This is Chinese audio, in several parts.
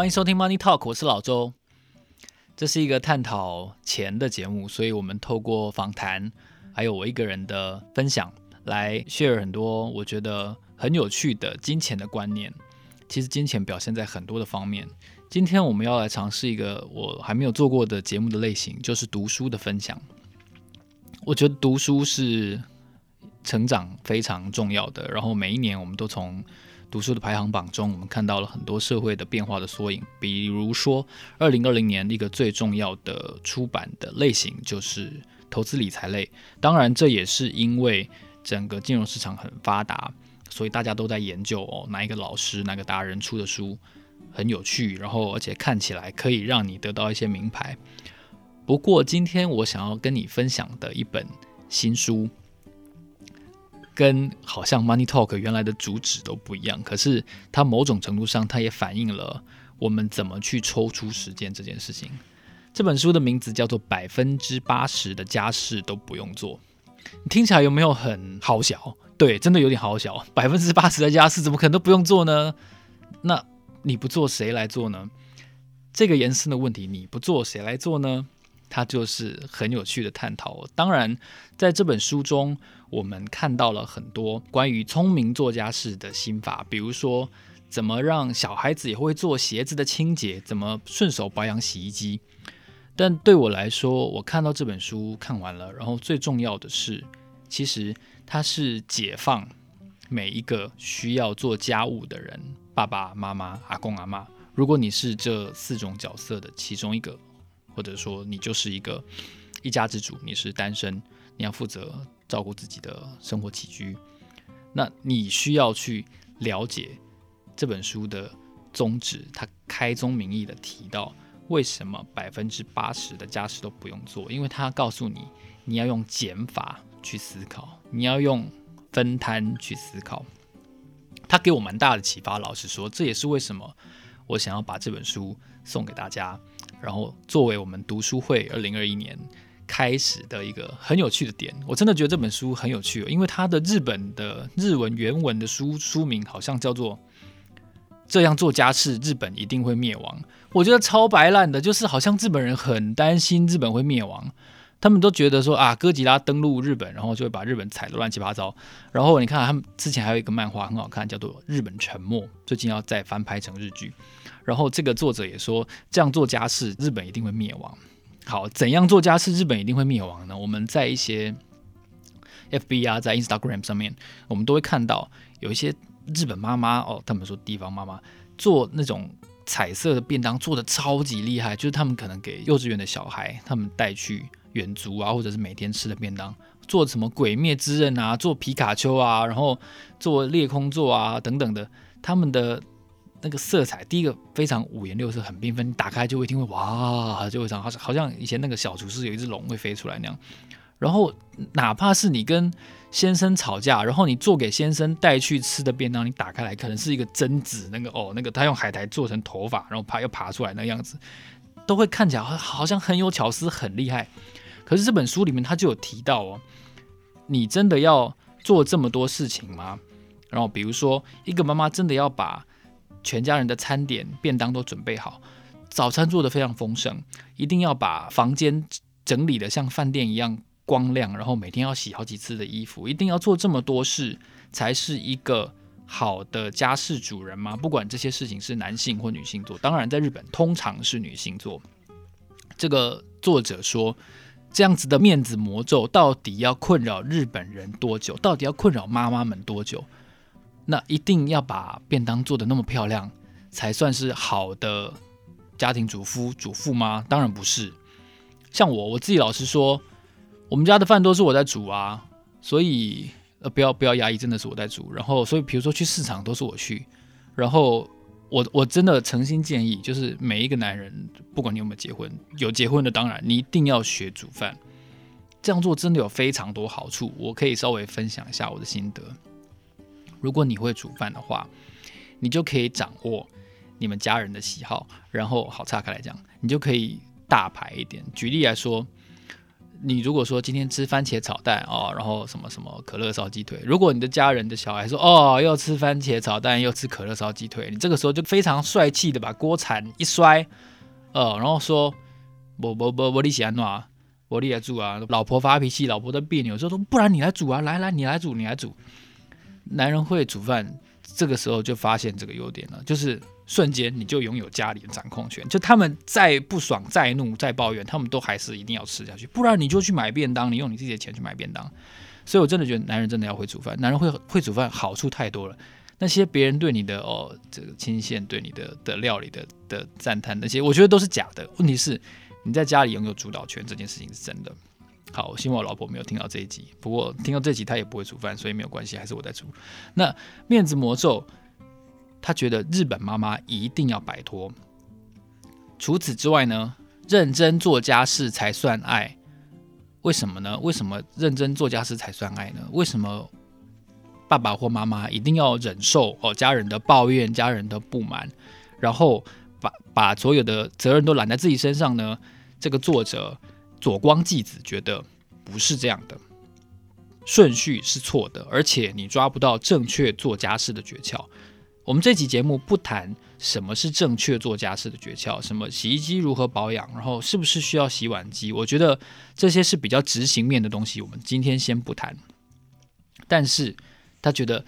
欢迎收听 Money Talk，我是老周。这是一个探讨钱的节目，所以我们透过访谈，还有我一个人的分享，来 share 很多我觉得很有趣的金钱的观念。其实金钱表现在很多的方面。今天我们要来尝试一个我还没有做过的节目的类型，就是读书的分享。我觉得读书是成长非常重要的。然后每一年我们都从读书的排行榜中，我们看到了很多社会的变化的缩影。比如说，二零二零年一个最重要的出版的类型就是投资理财类。当然，这也是因为整个金融市场很发达，所以大家都在研究哦，哪一个老师、哪个达人出的书很有趣，然后而且看起来可以让你得到一些名牌。不过，今天我想要跟你分享的一本新书。跟好像 Money Talk 原来的主旨都不一样，可是它某种程度上，它也反映了我们怎么去抽出时间这件事情。这本书的名字叫做《百分之八十的家事都不用做》，你听起来有没有很好小？对，真的有点好小。百分之八十的家事怎么可能都不用做呢？那你不做谁来做呢？这个延伸的问题，你不做谁来做呢？它就是很有趣的探讨。当然，在这本书中，我们看到了很多关于聪明做家事的心法，比如说怎么让小孩子也会做鞋子的清洁，怎么顺手保养洗衣机。但对我来说，我看到这本书看完了，然后最重要的是，其实它是解放每一个需要做家务的人，爸爸妈妈、阿公阿妈。如果你是这四种角色的其中一个。或者说你就是一个一家之主，你是单身，你要负责照顾自己的生活起居，那你需要去了解这本书的宗旨，他开宗明义的提到为什么百分之八十的家事都不用做，因为他告诉你你要用减法去思考，你要用分摊去思考，他给我蛮大的启发。老实说，这也是为什么我想要把这本书送给大家。然后作为我们读书会二零二一年开始的一个很有趣的点，我真的觉得这本书很有趣，因为它的日本的日文原文的书书名好像叫做“这样做家事，日本一定会灭亡”。我觉得超白烂的，就是好像日本人很担心日本会灭亡，他们都觉得说啊，哥吉拉登陆日本，然后就会把日本踩得乱七八糟。然后你看他们之前还有一个漫画很好看，叫做《日本沉没》，最近要再翻拍成日剧。然后这个作者也说，这样做家事，日本一定会灭亡。好，怎样做家事，日本一定会灭亡呢？我们在一些 FB 啊，在 Instagram 上面，我们都会看到有一些日本妈妈哦，他们说地方妈妈做那种彩色的便当，做的超级厉害，就是他们可能给幼稚园的小孩，他们带去远足啊，或者是每天吃的便当，做什么鬼灭之刃啊，做皮卡丘啊，然后做裂空座啊等等的，他们的。那个色彩，第一个非常五颜六色，很缤纷。你打开就会听会哇，就会这样，好像好像以前那个小厨师有一只龙会飞出来那样。然后哪怕是你跟先生吵架，然后你做给先生带去吃的便当，你打开来可能是一个贞子，那个哦，那个他用海苔做成头发，然后爬又爬出来那样子，都会看起来好像很有巧思，很厉害。可是这本书里面他就有提到哦，你真的要做这么多事情吗？然后比如说一个妈妈真的要把全家人的餐点便当都准备好，早餐做得非常丰盛，一定要把房间整理得像饭店一样光亮，然后每天要洗好几次的衣服，一定要做这么多事才是一个好的家事主人吗？不管这些事情是男性或女性做，当然在日本通常是女性做。这个作者说，这样子的面子魔咒到底要困扰日本人多久？到底要困扰妈妈们多久？那一定要把便当做得那么漂亮，才算是好的家庭主夫主妇吗？当然不是。像我，我自己老实说，我们家的饭都是我在煮啊，所以呃，不要不要压抑，真的是我在煮。然后，所以比如说去市场都是我去。然后我我真的诚心建议，就是每一个男人，不管你有没有结婚，有结婚的当然你一定要学煮饭。这样做真的有非常多好处，我可以稍微分享一下我的心得。如果你会煮饭的话，你就可以掌握你们家人的喜好，然后好岔开来讲，你就可以大牌一点。举例来说，你如果说今天吃番茄炒蛋哦，然后什么什么可乐烧鸡腿，如果你的家人的小孩说哦，又吃番茄炒蛋又吃可乐烧鸡腿，你这个时候就非常帅气的把锅铲一摔，呃，然后说不不不不，你喜欢哪？我立得住啊！老婆发脾气，老婆的别扭，说说不然你来煮啊！来来，你来煮，你来煮。男人会煮饭，这个时候就发现这个优点了，就是瞬间你就拥有家里的掌控权。就他们再不爽、再怒、再抱怨，他们都还是一定要吃下去。不然你就去买便当，你用你自己的钱去买便当。所以我真的觉得男人真的要会煮饭。男人会会煮饭，好处太多了。那些别人对你的哦，这个钦羡，对你的的料理的的赞叹，那些我觉得都是假的。问题是。你在家里拥有主导权这件事情是真的。好，希望我老婆没有听到这一集。不过听到这集，她也不会煮饭，所以没有关系，还是我在煮。那面子魔咒，他觉得日本妈妈一定要摆脱。除此之外呢，认真做家事才算爱。为什么呢？为什么认真做家事才算爱呢？为什么爸爸或妈妈一定要忍受哦家人的抱怨、家人的不满，然后？把把所有的责任都揽在自己身上呢？这个作者左光纪子觉得不是这样的，顺序是错的，而且你抓不到正确做家事的诀窍。我们这期节目不谈什么是正确做家事的诀窍，什么洗衣机如何保养，然后是不是需要洗碗机？我觉得这些是比较执行面的东西，我们今天先不谈。但是他觉得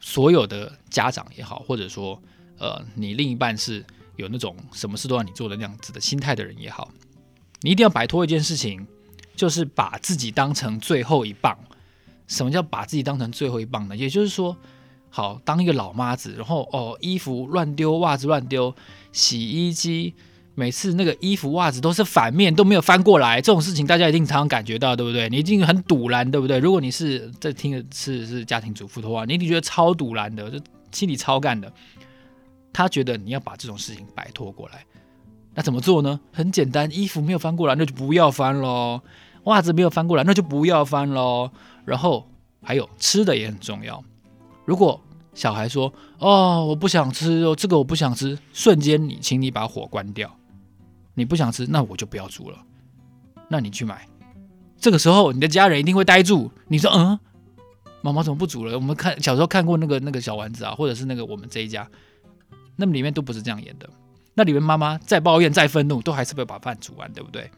所有的家长也好，或者说呃，你另一半是。有那种什么事都让你做的那样子的心态的人也好，你一定要摆脱一件事情，就是把自己当成最后一棒。什么叫把自己当成最后一棒呢？也就是说，好当一个老妈子，然后哦衣服乱丢，袜子乱丢，洗衣机每次那个衣服袜子都是反面都没有翻过来，这种事情大家一定常常感觉到，对不对？你一定很赌烂，对不对？如果你是在听的是是家庭主妇的话，你一定觉得超赌烂的，就心里超干的。他觉得你要把这种事情摆脱过来，那怎么做呢？很简单，衣服没有翻过来，那就不要翻喽；袜子没有翻过来，那就不要翻喽。然后还有吃的也很重要。如果小孩说：“哦，我不想吃哦，这个我不想吃。”瞬间你，请你把火关掉。你不想吃，那我就不要煮了。那你去买。这个时候，你的家人一定会呆住。你说：“嗯，妈妈怎么不煮了？”我们看小时候看过那个那个小丸子啊，或者是那个我们这一家。那么里面都不是这样演的，那里面妈妈再抱怨再愤怒，都还是会把饭煮完，对不对？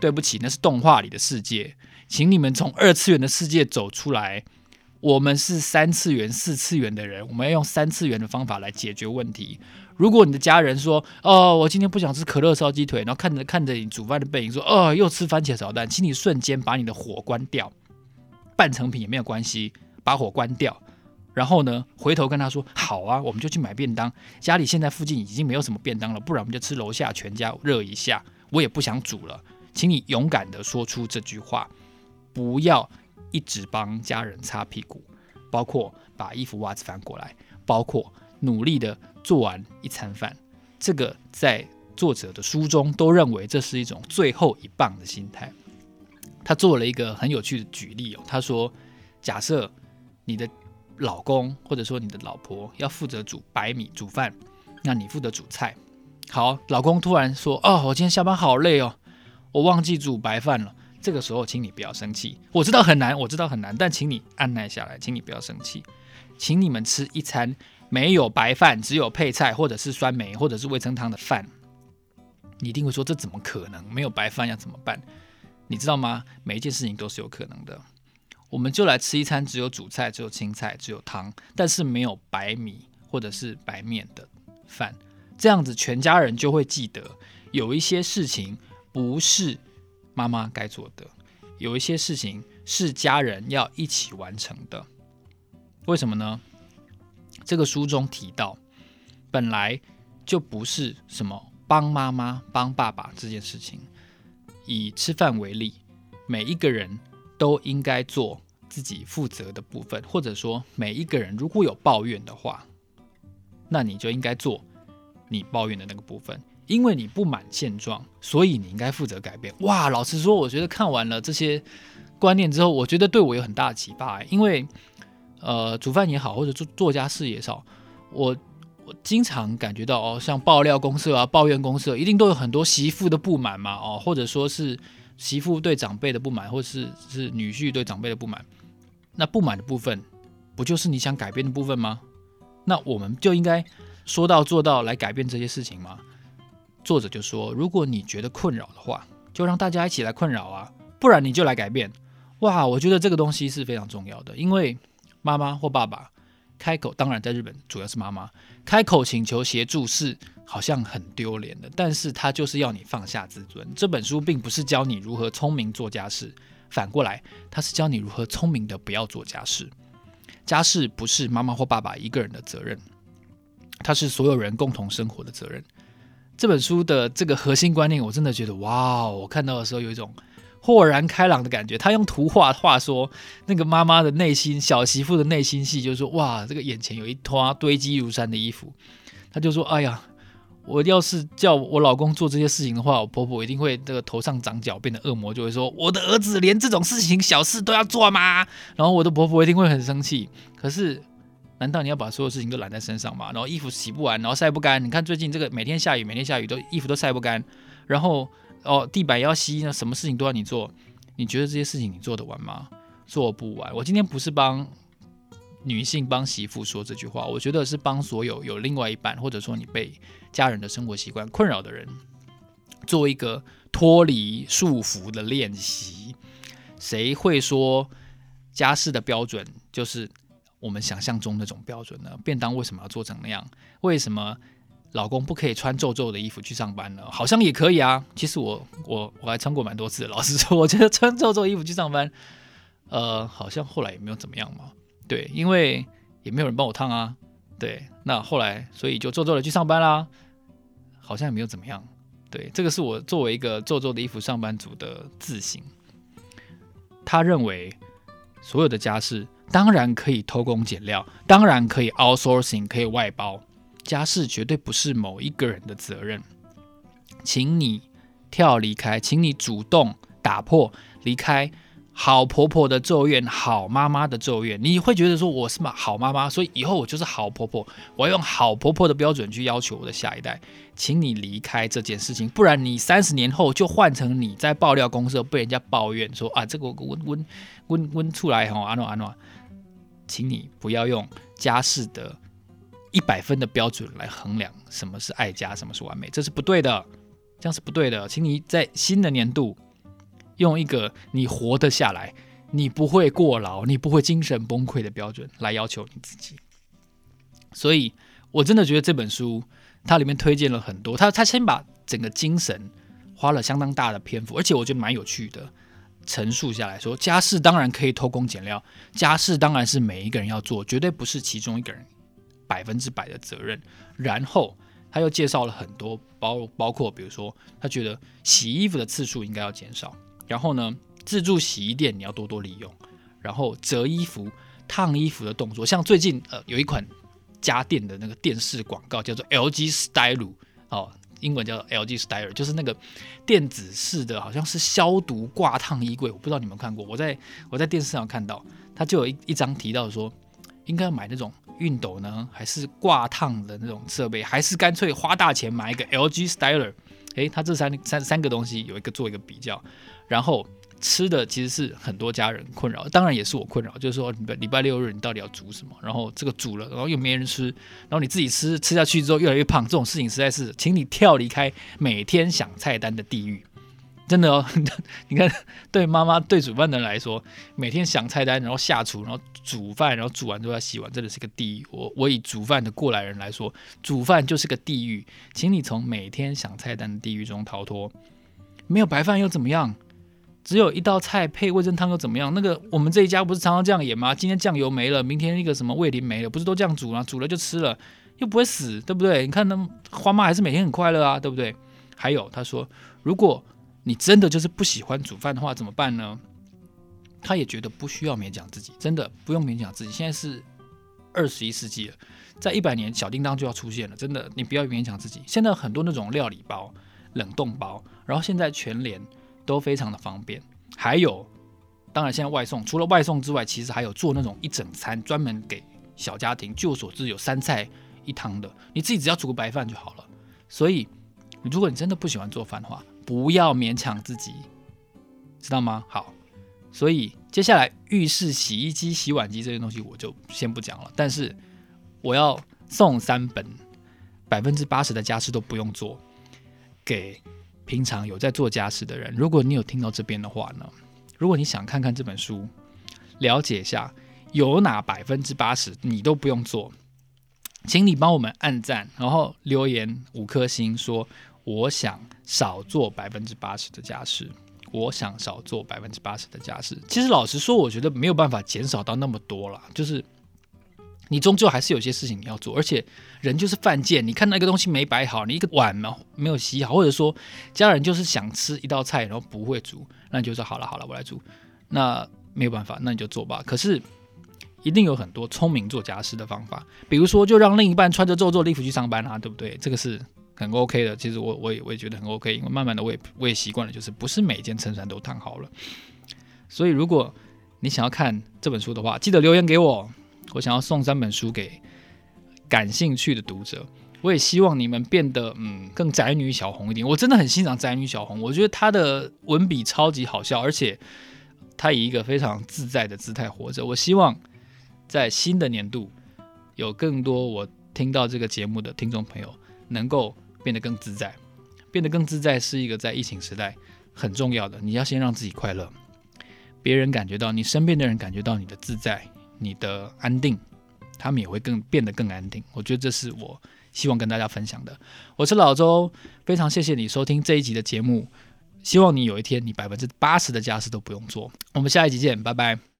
对不起，那是动画里的世界，请你们从二次元的世界走出来。我们是三次元、四次元的人，我们要用三次元的方法来解决问题。如果你的家人说：“哦，我今天不想吃可乐烧鸡腿”，然后看着看着你煮饭的背影说：“哦，又吃番茄炒蛋”，请你瞬间把你的火关掉，半成品也没有关系，把火关掉。然后呢，回头跟他说：“好啊，我们就去买便当。家里现在附近已经没有什么便当了，不然我们就吃楼下全家热一下。我也不想煮了，请你勇敢地说出这句话，不要一直帮家人擦屁股，包括把衣服袜子翻过来，包括努力地做完一餐饭。这个在作者的书中都认为这是一种最后一棒的心态。他做了一个很有趣的举例哦，他说：假设你的。”老公或者说你的老婆要负责煮白米煮饭，那你负责煮菜。好，老公突然说：“哦，我今天下班好累哦，我忘记煮白饭了。”这个时候，请你不要生气。我知道很难，我知道很难，但请你按耐下来，请你不要生气。请你们吃一餐没有白饭，只有配菜或者是酸梅或者是味噌汤的饭。你一定会说：“这怎么可能？没有白饭要怎么办？”你知道吗？每一件事情都是有可能的。我们就来吃一餐只有主菜、只有青菜、只有汤，但是没有白米或者是白面的饭。这样子，全家人就会记得有一些事情不是妈妈该做的，有一些事情是家人要一起完成的。为什么呢？这个书中提到，本来就不是什么帮妈妈、帮爸爸这件事情。以吃饭为例，每一个人都应该做。自己负责的部分，或者说每一个人如果有抱怨的话，那你就应该做你抱怨的那个部分，因为你不满现状，所以你应该负责改变。哇，老实说，我觉得看完了这些观念之后，我觉得对我有很大的启发。因为呃，煮饭也好，或者做做家事也好，我我经常感觉到哦，像爆料公社啊、抱怨公社，一定都有很多媳妇的不满嘛，哦，或者说是媳妇对长辈的不满，或是是女婿对长辈的不满，那不满的部分，不就是你想改变的部分吗？那我们就应该说到做到来改变这些事情吗？作者就说，如果你觉得困扰的话，就让大家一起来困扰啊，不然你就来改变。哇，我觉得这个东西是非常重要的，因为妈妈或爸爸开口，当然在日本主要是妈妈开口请求协助是好像很丢脸的，但是他就是要你放下自尊。这本书并不是教你如何聪明做家事，反过来，他是教你如何聪明的不要做家事。家事不是妈妈或爸爸一个人的责任，它是所有人共同生活的责任。这本书的这个核心观念，我真的觉得哇！我看到的时候有一种豁然开朗的感觉。他用图画话说，那个妈妈的内心，小媳妇的内心戏，就是说哇，这个眼前有一坨堆积如山的衣服，他就说：“哎呀。”我要是叫我老公做这些事情的话，我婆婆一定会这个头上长角，变得恶魔，就会说我的儿子连这种事情小事都要做吗？然后我的婆婆一定会很生气。可是，难道你要把所有事情都揽在身上吗？然后衣服洗不完，然后晒不干。你看最近这个每天下雨，每天下雨都衣服都晒不干。然后哦，地板要吸，那什么事情都要你做。你觉得这些事情你做得完吗？做不完。我今天不是帮。女性帮媳妇说这句话，我觉得是帮所有有另外一半，或者说你被家人的生活习惯困扰的人，做一个脱离束缚的练习。谁会说家事的标准就是我们想象中那种标准呢？便当为什么要做成那样？为什么老公不可以穿皱皱的衣服去上班了？好像也可以啊。其实我我我还穿过蛮多次。老实说，我觉得穿皱皱衣服去上班，呃，好像后来也没有怎么样嘛。对，因为也没有人帮我烫啊。对，那后来所以就皱皱的去上班啦，好像也没有怎么样。对，这个是我作为一个皱皱的衣服上班族的自省。他认为所有的家事当然可以偷工减料，当然可以 outsourcing，可以外包。家事绝对不是某一个人的责任，请你跳离开，请你主动打破离开。好婆婆的咒怨，好妈妈的咒怨，你会觉得说我是嘛好妈妈，所以以后我就是好婆婆，我要用好婆婆的标准去要求我的下一代，请你离开这件事情，不然你三十年后就换成你在爆料公社被人家抱怨说啊这个温温温温出来哈安诺安诺，请你不要用家事的一百分的标准来衡量什么是爱家，什么是完美，这是不对的，这样是不对的，请你在新的年度。用一个你活得下来，你不会过劳，你不会精神崩溃的标准来要求你自己。所以，我真的觉得这本书它里面推荐了很多，他他先把整个精神花了相当大的篇幅，而且我觉得蛮有趣的陈述下来说，家事当然可以偷工减料，家事当然是每一个人要做，绝对不是其中一个人百分之百的责任。然后他又介绍了很多包包括，比如说他觉得洗衣服的次数应该要减少。然后呢，自助洗衣店你要多多利用。然后折衣服、烫衣服的动作，像最近呃有一款家电的那个电视广告叫做 LG Style 哦，英文叫 LG Style，就是那个电子式的，好像是消毒挂烫衣柜。我不知道你们看过，我在我在电视上看到，它就有一一张提到说，应该买那种熨斗呢，还是挂烫的那种设备，还是干脆花大钱买一个 LG Styler？诶，它这三三三个东西有一个做一个比较。然后吃的其实是很多家人困扰，当然也是我困扰。就是说，礼拜六日你到底要煮什么？然后这个煮了，然后又没人吃，然后你自己吃吃下去之后越来越胖，这种事情实在是，请你跳离开每天想菜单的地狱。真的哦，你看，对妈妈对煮饭的人来说，每天想菜单，然后下厨，然后煮饭，然后煮完都要洗碗，真的是个地狱。我我以煮饭的过来人来说，煮饭就是个地狱，请你从每天想菜单的地狱中逃脱。没有白饭又怎么样？只有一道菜配味噌汤又怎么样？那个我们这一家不是常常这样演吗？今天酱油没了，明天那个什么味淋没了，不是都这样煮吗？煮了就吃了，又不会死，对不对？你看那花妈还是每天很快乐啊，对不对？还有他说，如果你真的就是不喜欢煮饭的话，怎么办呢？他也觉得不需要勉强自己，真的不用勉强自己。现在是二十一世纪了，在一百年小叮当就要出现了，真的，你不要勉强自己。现在很多那种料理包、冷冻包，然后现在全联。都非常的方便，还有，当然现在外送除了外送之外，其实还有做那种一整餐专门给小家庭。据我所知，有三菜一汤的，你自己只要煮个白饭就好了。所以，如果你真的不喜欢做饭的话，不要勉强自己，知道吗？好，所以接下来浴室、洗衣机、洗碗机这些东西我就先不讲了。但是我要送三本百分之八十的家事都不用做给平常有在做家事的人。如果你有听到这边的话呢，如果你想看看这本书，了解一下有哪百分之八十你都不用做，请你帮我们按赞，然后留言五颗星说。我想少做百分之八十的家事。我想少做百分之八十的家事。其实老实说，我觉得没有办法减少到那么多了。就是你终究还是有些事情你要做，而且人就是犯贱。你看那个东西没摆好，你一个碗没没有洗好，或者说家人就是想吃一道菜然后不会煮，那你就说好了好了，我来煮。那没有办法，那你就做吧。可是一定有很多聪明做家事的方法，比如说就让另一半穿着皱皱的衣服去上班啊，对不对？这个是。很 OK 的，其实我我也我也觉得很 OK，因为慢慢的我也我也习惯了，就是不是每件衬衫都烫好了。所以如果你想要看这本书的话，记得留言给我，我想要送三本书给感兴趣的读者。我也希望你们变得嗯更宅女小红一点。我真的很欣赏宅女小红，我觉得她的文笔超级好笑，而且她以一个非常自在的姿态活着。我希望在新的年度有更多我听到这个节目的听众朋友能够。变得更自在，变得更自在是一个在疫情时代很重要的。你要先让自己快乐，别人感觉到，你身边的人感觉到你的自在、你的安定，他们也会更变得更安定。我觉得这是我希望跟大家分享的。我是老周，非常谢谢你收听这一集的节目。希望你有一天，你百分之八十的家事都不用做。我们下一集见，拜拜。